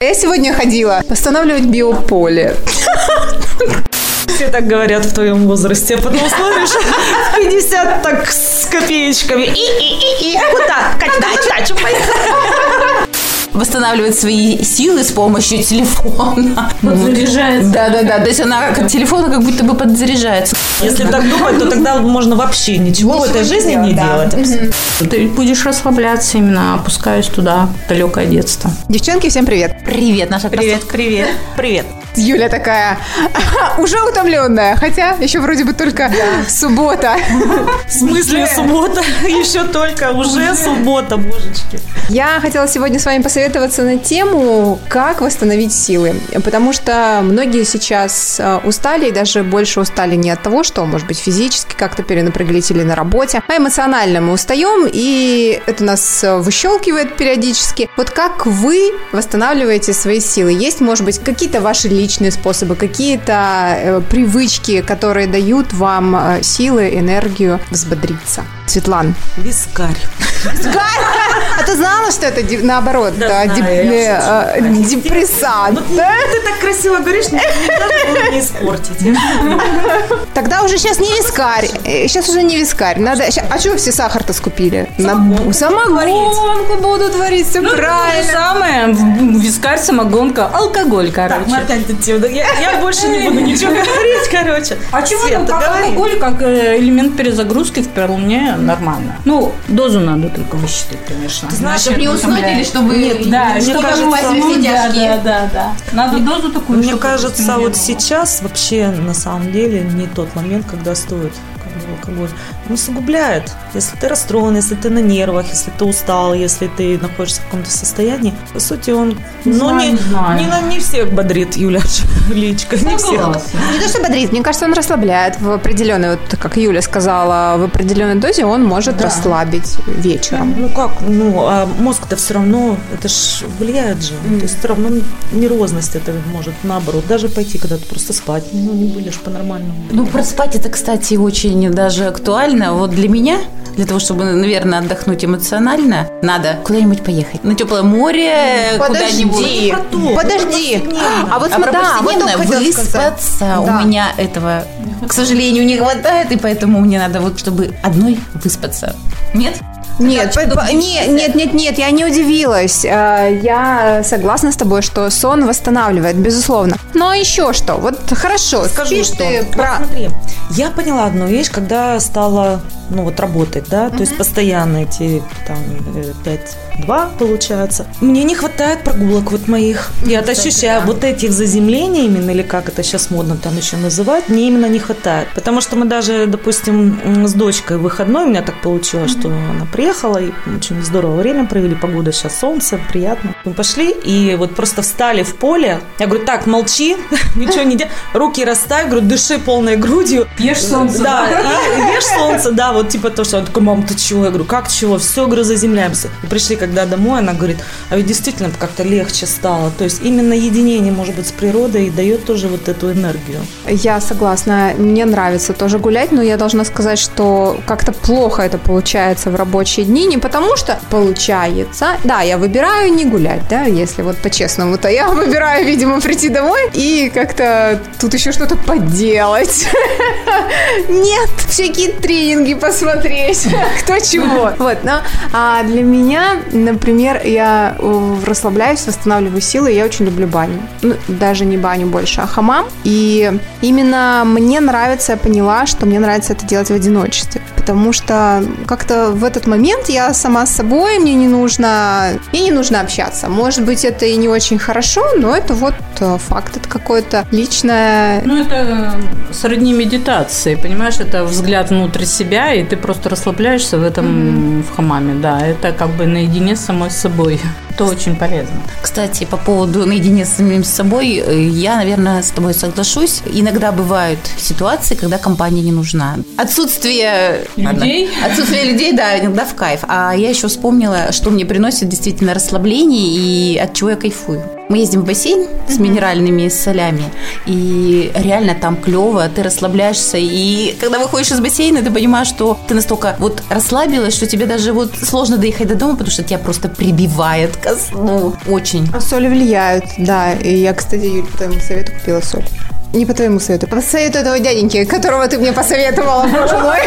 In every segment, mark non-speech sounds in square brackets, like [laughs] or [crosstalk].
Я сегодня ходила восстанавливать биополе. Все так говорят в твоем возрасте, а потом смотришь [laughs] в 50 так с копеечками. И, и, и, и. Куда? На дачу восстанавливает свои силы с помощью телефона. Подзаряжается. Да, да, да. То есть она от телефона как будто бы подзаряжается. Если так думать, то тогда можно вообще ничего, в этой жизни не делать. Ты будешь расслабляться именно, опускаясь туда, далекое детство. Девчонки, всем привет. Привет, наша Привет, привет, привет. Юля такая [laughs] уже утомленная, хотя еще вроде бы только суббота. В смысле суббота? [laughs] Еще только, уже суббота, божечки. Я хотела сегодня с вами посоветоваться на тему, как восстановить силы. Потому что многие сейчас э, устали и даже больше устали не от того, что, может быть, физически как-то перенапряглись или на работе, а эмоционально мы устаем, и это нас э, выщелкивает периодически. Вот как вы восстанавливаете свои силы? Есть, может быть, какие-то ваши личные способы, какие-то э, привычки, которые дают вам э, силы, энергию взбодриться? Светлан. Вискарь. А ты знала, что это наоборот, Да, да, знаю, деп- я э, депрессант? Ну, ты так красиво говоришь, было не испортить. Тогда уже сейчас не вискарь, сейчас уже не вискарь. Надо, а что вы все сахар-то скупили? На- Самогонку будут варить, все То же правильно. самое, вискарь, самогонка, алкоголь, Так, короче. мы опять до темы. Я, я больше не буду ничего говорить, короче. А чего Света, там, как алкоголь, как э, элемент перезагрузки вполне нормально. Ну, дозу надо только высчитать, конечно. знаешь, Иначе не уснуть или чтобы- Нет, да, мне чтобы кажется, ну, да. Да, да, да. Надо дозу такую, Мне чтобы кажется, вот сейчас вообще на самом деле не тот момент, когда стоит алкоголь. Он усугубляет. Если ты расстроен, если ты на нервах, если ты устал, если ты находишься в каком-то состоянии, по сути, он Не ну, знаю, не, не знаю. не не всех бодрит, Юля, [laughs] личка, не всех. Не то, что бодрит, мне кажется, он расслабляет в определенной, вот как Юля сказала, в определенной дозе он может расслабить вечером. Ну как, ну, а мозг-то все равно, это ж влияет же. То есть все равно нервозность это может наоборот. Даже пойти когда-то просто спать, ну не будешь по-нормальному. Ну, проспать это, кстати, очень даже актуально. Вот для меня, для того, чтобы, наверное, отдохнуть эмоционально, надо куда-нибудь поехать. На теплое море, куда-нибудь. Подожди, про то, подожди. А вот А про да, вот хотела сказать. выспаться Да. у меня этого, к сожалению, не хватает, и поэтому мне надо вот, чтобы одной выспаться. Нет? Нет, по- по- не- нет, нет, нет, я не удивилась. Э, Я согласна с тобой, что сон восстанавливает, безусловно. Но еще что? Вот хорошо, Скажу, спишь что ты вот про- смотри, я поняла одну вещь, когда стала ну вот работать, да, то есть постоянно эти там 5-2 получается. Мне не хватает прогулок вот моих. Я ощущаю вот этих заземлений именно, или как это сейчас модно там еще называть, мне именно не хватает. Потому что мы даже, допустим, с дочкой выходной, у меня так получилось, что она приехала, и очень здорово время провели, погода сейчас солнце, приятно. Мы пошли и вот просто встали в поле. Я говорю, так, молчи, [laughs] ничего не делай, руки расставь, говорю, дыши полной грудью. Ешь солнце. Да, и ешь солнце, да, вот типа то, что он такой, мам, ты чего? Я говорю, как чего? Все, говорю, заземляемся. И пришли, когда домой, она говорит, а ведь действительно как-то легче стало. То есть именно единение, может быть, с природой дает тоже вот эту энергию. Я согласна, мне нравится тоже гулять, но я должна сказать, что как-то плохо это получается в рабочие дни, не потому что получается, да, я выбираю не гулять, да, если вот по-честному, то я [laughs] выбираю, видимо, прийти домой и как-то тут еще что-то поделать. [laughs] Нет, всякие тренинги посмотреть, [laughs] кто чего. Вот, но а для меня, например, я э, расслабляюсь, восстанавливаю силы, я очень люблю баню. Ну, даже не баню больше, а хамам. И именно мне нравится, я поняла, что мне нравится это делать в одиночестве. Потому что как-то в этот момент я сама с собой, мне не нужно, мне не нужно общаться. Может быть, это и не очень хорошо, но это вот э, факт, это какое-то личное... Ну, это сродни медитации, понимаешь, это взгляд внутрь себя, и ты просто расслабляешься в этом в хамаме, да, это как бы наедине с самой собой. Это очень полезно. Кстати, по поводу наедине с самим собой, э, я, наверное, с тобой соглашусь. Иногда бывают ситуации, когда компания не нужна. Отсутствие Людей? Ладно. Отсутствие людей, да, иногда в кайф. А я еще вспомнила, что мне приносит действительно расслабление и от чего я кайфую. Мы ездим в бассейн с минеральными солями, и реально там клево, ты расслабляешься. И когда выходишь из бассейна, ты понимаешь, что ты настолько вот расслабилась, что тебе даже вот сложно доехать до дома, потому что тебя просто прибивает ко сну. Очень. А соли влияют, да. И я, кстати, Юль, по твоему совету купила соль. Не по твоему совету, по совету этого дяденьки, которого ты мне посоветовала прошлой.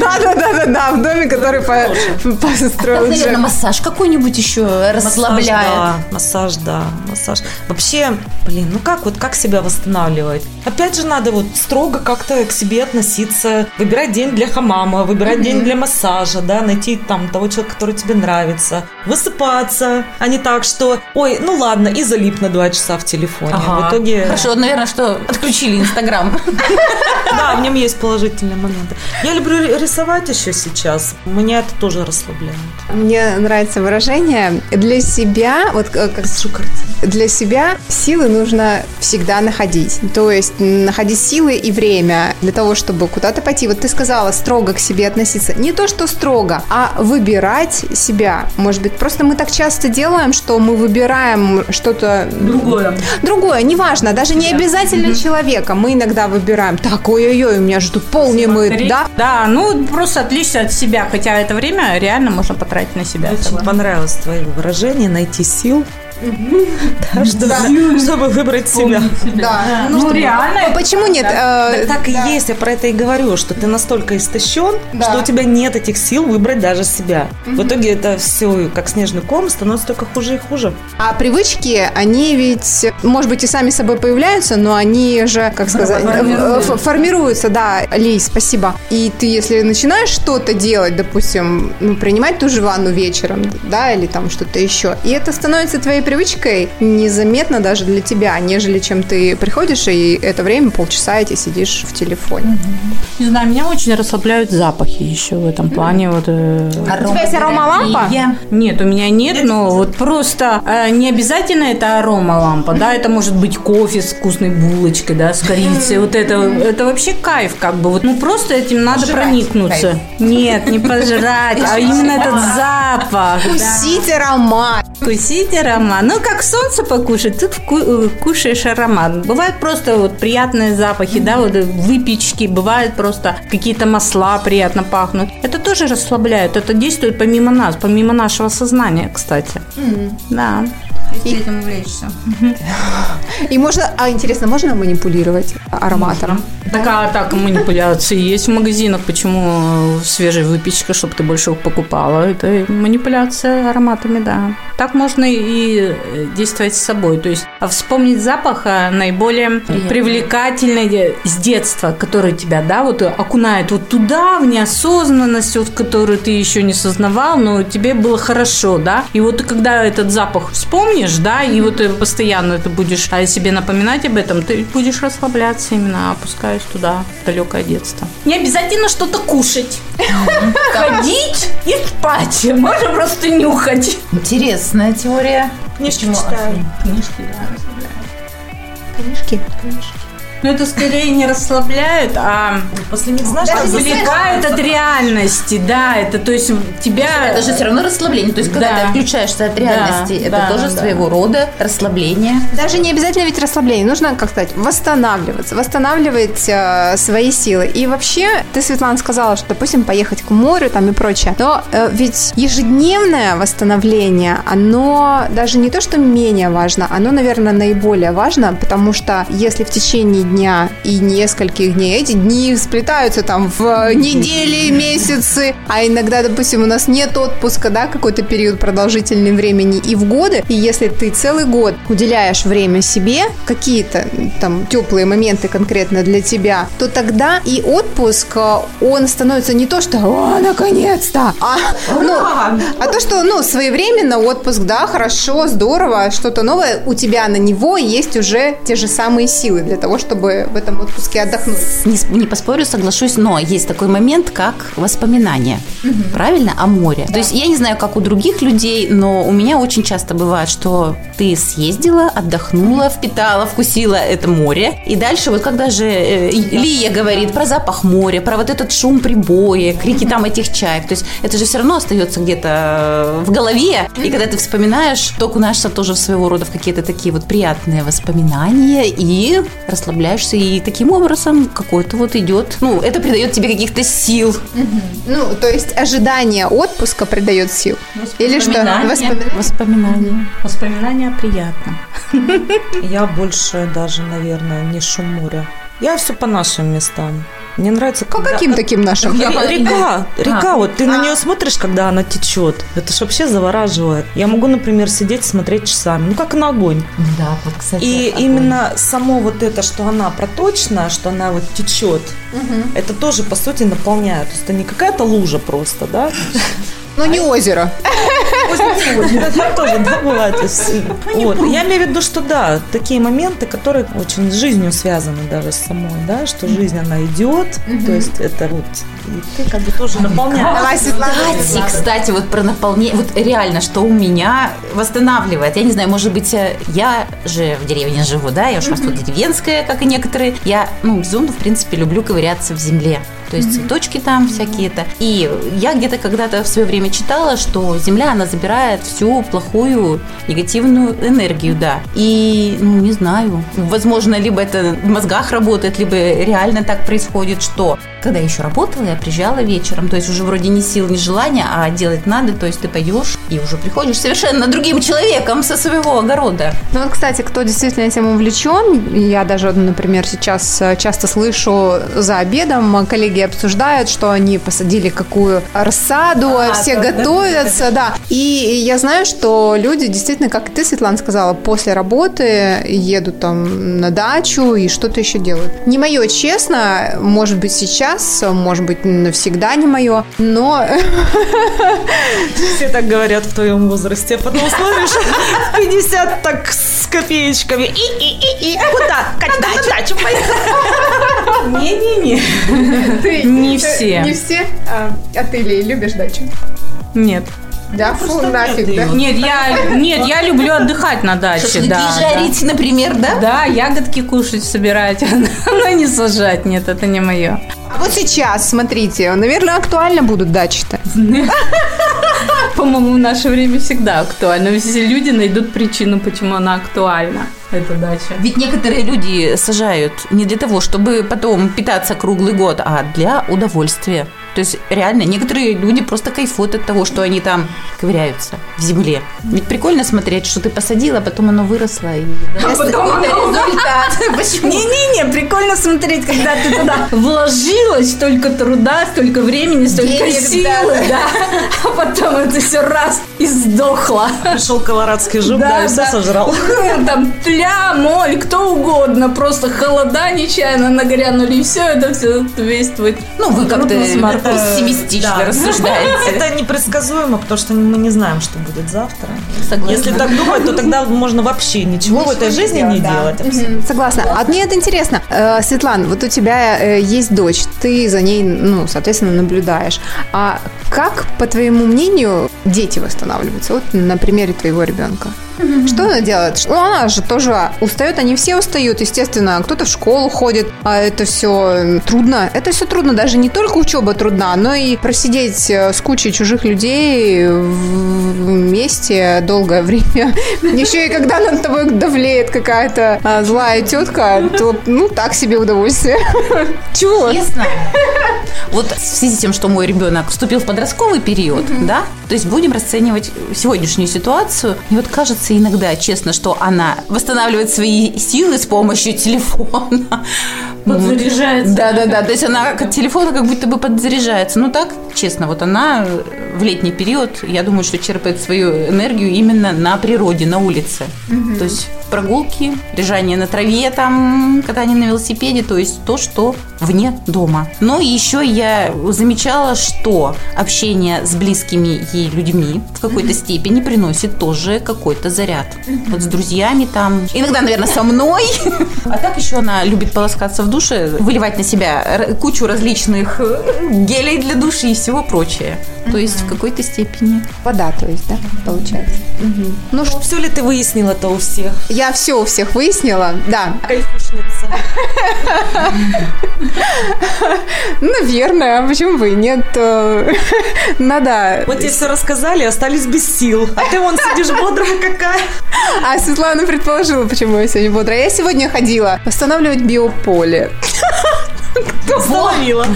Да, да, да, да, да, в доме, который построил Наверное, массаж какой-нибудь еще расслабляет. Массаж, да, массаж. Вообще, блин, ну как вот, как себя восстанавливать? Опять же, надо вот строго как-то к себе относиться, выбирать день для хамама, выбирать день для массажа, да, найти там того человека, который тебе нравится, высыпаться, а не так, что, ой, ну ладно, и залип на два часа в телефоне. Ага. В итоге... Хорошо, наверное, что отключили Инстаграм. [laughs] Да, в нем есть положительные моменты. Я люблю рисовать еще сейчас. Меня это тоже расслабляет. Мне нравится выражение «для себя», вот э, как для себя силы нужно всегда находить. То есть находить силы и время для того, чтобы куда-то пойти. Вот ты сказала строго к себе относиться. Не то, что строго, а выбирать себя. Может быть, просто мы так часто делаем, что мы выбираем что-то... Другое. Другое, неважно, даже не обязательно человека. Мы иногда выбираем, так, ой-ой-ой, у меня ждут полнемы, да? Да, ну просто отличься от себя, хотя это время реально можно потратить на себя. Очень понравилось твое выражение «найти сил». Да, чтобы, чтобы выбрать себя. Да. Ну, реально. Ну, почему нет? Э, Так, так и есть, я про это и говорю, что ты настолько истощен, что у тебя нет этих сил выбрать даже себя. В итоге это все как снежный ком становится только хуже и хуже. А привычки, они ведь, может быть, и сами собой появляются, но они же, как сказать, Формируются. э, формируются, да, Лей, спасибо. И ты, если начинаешь что-то делать, допустим, ну, принимать ту же ванну вечером, да, или там что-то еще, и это становится твоей привычкой незаметно даже для тебя, нежели чем ты приходишь и это время полчаса эти сидишь в телефоне. Не знаю, меня очень расслабляют запахи еще в этом плане. Вот, э, У тебя есть аромалампа? Нет, у меня нет, но вот просто э, не обязательно это арома лампа, да, это может быть кофе с вкусной булочкой, да, с корицей, вот это, это вообще кайф, как бы, вот, ну просто этим надо Пожрать проникнуться. Нет, не пожрать, а именно этот запах. Вкусить аромат. Вкусить аромат. Ну, как солнце покушать, тут э, кушаешь аромат. Бывают просто вот приятные запахи, да, вот выпечки, бывают просто какие-то масла приятно пахнут. Это тоже расслабляет, это действует помимо нас, помимо нашего сознания, кстати. Да. Если этим увлечься. И можно, а интересно, можно манипулировать ароматом? Такая так манипуляции есть в магазинах. Почему свежая выпечка, чтобы ты больше покупала? Это манипуляция ароматами, да. Так можно и э, действовать с собой. То есть а вспомнить запах а, наиболее привлекательный с детства, который тебя, да, вот окунает вот туда, в неосознанность, вот, которую ты еще не сознавал, но тебе было хорошо, да. И вот когда этот запах вспомнишь, да, и вот постоянно ты будешь а, себе напоминать об этом, ты будешь расслабляться именно, опускаясь туда, в далекое детство. Не обязательно что-то кушать. Ходить и спать. Можно просто нюхать. Интересная теория. Книжки читаю. Книжки, да, Книжки. Но это скорее не расслабляют, а После них, знаешь, отвлекают от реальности, да, это то есть тебя... Это же все равно расслабление. То есть, когда Да. ты отключаешься от реальности, Да, это да, тоже да. своего рода расслабление. Даже не обязательно ведь расслабление, нужно, как сказать, восстанавливаться, восстанавливать э, свои силы. И вообще, ты, Светлана, сказала, что, допустим, поехать к морю там и прочее, но э, ведь ежедневное восстановление, оно даже не то, что менее важно, оно, наверное, наиболее важно, потому что если в течение дня и нескольких дней, эти дни сплетаются там в недели, месяцы, а иногда, допустим, у нас нет отпуска, да, какой-то период продолжительный времени и в годы, и если ты целый год уделяешь время себе, какие-то там теплые моменты конкретно для тебя, то тогда и отпуск, э, он становится не то, что «О, наконец-то!», а, ну, а то, что, ну, своевременно отпуск, да, хорошо, здорово, что-то новое, у тебя на него есть уже те же самые силы для того, чтобы в этом отпуске отдохнуть. Не, не поспорю, соглашусь, но есть такой момент, как воспоминания. Правильно? О море. То есть я не знаю, как у других людей, но у меня очень часто бывает, что ты съездила, отдохнула, впитала, вкусила это море. И дальше вот когда же э, Лия говорит про запах моря, про вот этот шум прибоя, крики там этих чаек, то есть это же все равно остается где-то э, в голове. И когда ты вспоминаешь, то окунаешься тоже в своего рода в какие-то такие вот приятные воспоминания и расслабляешься расслабляешься, и таким образом какой-то вот идет, ну, это придает тебе каких-то сил. Ну, то есть ожидание отпуска придает сил. Или что? Воспоминания. Воспоминания. Воспоминания приятно. Я больше даже, наверное, не шум моря. Я все по нашим местам. Мне нравится... По каким таким нашим? Река, река, вот ты на нее смотришь, когда она течет. Это ж вообще завораживает. Я могу, например, сидеть смотреть часами. Ну, как на огонь. Да, вот, кстати. И огонь. именно само вот это, что она проточная, что она вот течет, это тоже, по сути, наполняет. То есть это не какая-то лужа просто, да? Ну, не озеро. [laughs] Так тоже, да, бывает. Вот. Я имею в виду, что да, такие моменты, которые очень с жизнью связаны даже с самой, да, что жизнь, она идет, то есть это вот, и ты как бы тоже наполняешь. Кстати, кстати, вот про наполнение, вот реально, что у меня восстанавливает. Я не знаю, может быть, э, я же в деревне живу, да, я уж тут деревенская, как и некоторые. Я, ну, безумно, в принципе, люблю ковыряться в земле. То есть цветочки там всякие-то. И я где-то когда-то в свое время читала, что Земля, она забирает всю плохую негативную энергию, да. И, ну, не знаю, возможно, либо это в мозгах работает, либо реально так происходит, что когда я еще работала, я приезжала вечером, то есть уже вроде ни сил, ни желания, а делать надо, то есть ты пойдешь и уже приходишь совершенно другим человеком со своего огорода. Ну вот, кстати, кто действительно этим увлечен, я даже, например, сейчас э, часто слышу за обедом, коллеги обсуждают, что они посадили какую рассаду, все готовятся, да. И я знаю, что люди действительно, как ты, Светлана, сказала, после работы едут там на дачу и что-то еще делают. Не мое, честно, может быть, сейчас, может быть, навсегда не мое, но Все так говорят в твоем возрасте. Потом смотришь, в 50 так с копеечками. И, и, и, и. Куда? Кать, на дачу Не-не-не. Не все. Не все? А, а ты, Ли, любишь дачу? Нет. Да, фу, просто нафиг, нет да? Нет, я, нет, я люблю отдыхать на даче, Шашлыки да. жарить, например, да? Да. да, ягодки кушать, собирать, [laughs] но не сажать, нет, это не мое. А вот сейчас, смотрите, наверное, актуально будут дачи-то. [laughs] По-моему, в наше время всегда актуально. Все люди найдут причину, почему она актуальна, эта дача. Ведь некоторые люди сажают не для того, чтобы потом питаться круглый год, а для удовольствия. То есть реально некоторые люди просто кайфуют от того, что они там ковыряются в земле. Ведь прикольно смотреть, что ты посадила, а потом оно выросло. И, да, А потом оно результат. [laughs] Почему? Не-не-не, прикольно смотреть, когда ты туда [laughs] вложилась столько труда, столько времени, столько Денег, силы, [laughs] да. А потом это все раз и сдохло. Пришел колорадский жук, да, и все сожрал. Там тля, моль, кто угодно, просто холода нечаянно нагрянули, и все это все весь твой Ну, вы как-то труд смарт. пессимистично Да. рассуждаете. Это непредсказуемо, потому что мы не знаем, что будет завтра. Согласна. Если так думать, то тогда можно вообще ничего в этой жизни не делать. Согласна. А мне это интересно. Э, Светлана, вот у тебя э, есть дочь, ты за ней, ну, соответственно, наблюдаешь. А как, по твоему мнению, дети восстанавливаются? Вот на примере твоего ребенка. Что она делает? Ну, она же тоже устает, они все устают, естественно. Кто-то в школу ходит, а это все трудно. Это все трудно, даже не только учеба трудна, но и просидеть э, с кучей чужих людей вместе долгое [laughs] время. Еще и когда над тобой давлеет какая-то а, злая тетка, то, ну, так себе удовольствие. [laughs] Чего? Честно. Вот в связи с тем, что мой ребенок вступил в подростковый период, да, то есть будем расценивать сегодняшнюю ситуацию. И вот кажется иногда, честно, что она восстанавливает свои силы с помощью телефона. Подзаряжается. Да, да, да. То есть она от телефона как будто бы подзаряжается. Ну так, честно, вот она в летний период, я думаю, что черпает свою энергию именно на природе, на улице. То есть прогулки, лежание на траве, там, катание на велосипеде, то есть то, что вне дома. Но еще я замечала, что общение с близкими ей людьми в какой-то степени приносит тоже какой-то заряд. Вот с друзьями там, иногда, наверное, со мной. [laughs] А так еще она любит полоскаться в душе, выливать на себя кучу различных э, гелей для души и всего прочее. То есть в какой-то степени. Вода, то есть, да, получается. Ну, Ну, все ли ты выяснила-то у всех? я все у всех выяснила, да. Кайфушница. [laughs] Наверное, а почему бы и нет? Э, [laughs] Надо... Вот тебе все рассказали, остались без сил. А ты вон сидишь бодрая какая. А Светлана предположила, почему я сегодня бодрая. Я сегодня ходила восстанавливать биополе. Кто остановила?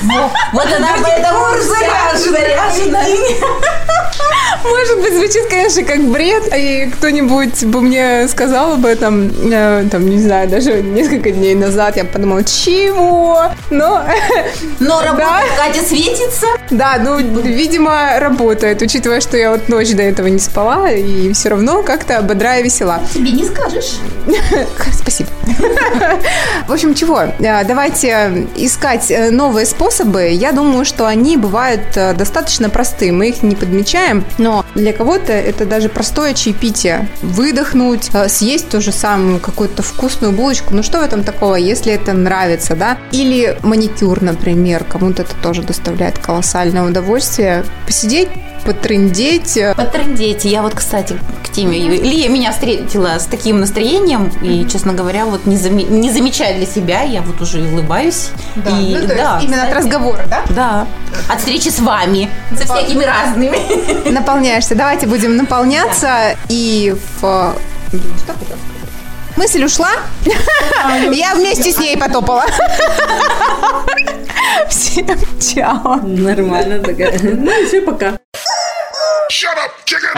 Вот она поэтому заряжена. [laughs] Может быть, звучит, конечно, как бред, и кто-нибудь бы мне сказал об этом, э, там, не знаю, даже несколько дней назад, я подумала, чего? Но, [laughs] Но работа. Катя светится. да, ну, видимо, работает, учитывая, что я вот ночь до этого не спала, и все равно как-то бодра и весела. Тебе не скажешь. [laughs] Спасибо. В общем, чего? Э, Давайте искать э, новые способы. Я думаю, что они бывают э, достаточно простые. Мы их не подмечаем, но для кого-то это даже простое чаепитие. Выдохнуть, э, съесть ту же самую какую-то вкусную булочку. Ну что в этом такого, если это нравится, да? Или маникюр, например. Кому-то это тоже доставляет колоссальное удовольствие. Посидеть, потрындеть. Потрындеть. Я вот, кстати, к теме. Лия меня встретила с таким настроением, и, честно говоря, вот не, заме- не замечая для себя, я вот уже и улыбаюсь. и, ну, то есть именно от кстати, разговора, да? Да. От встречи с вами. Со всякими разными. Наполняешься. Давайте будем наполняться и в... Что? Мысль ушла. [laughs] Я вместе с ней потопала. [laughs] Всем чао. Нормально такая. Ну и все, пока. Shut up, chicken!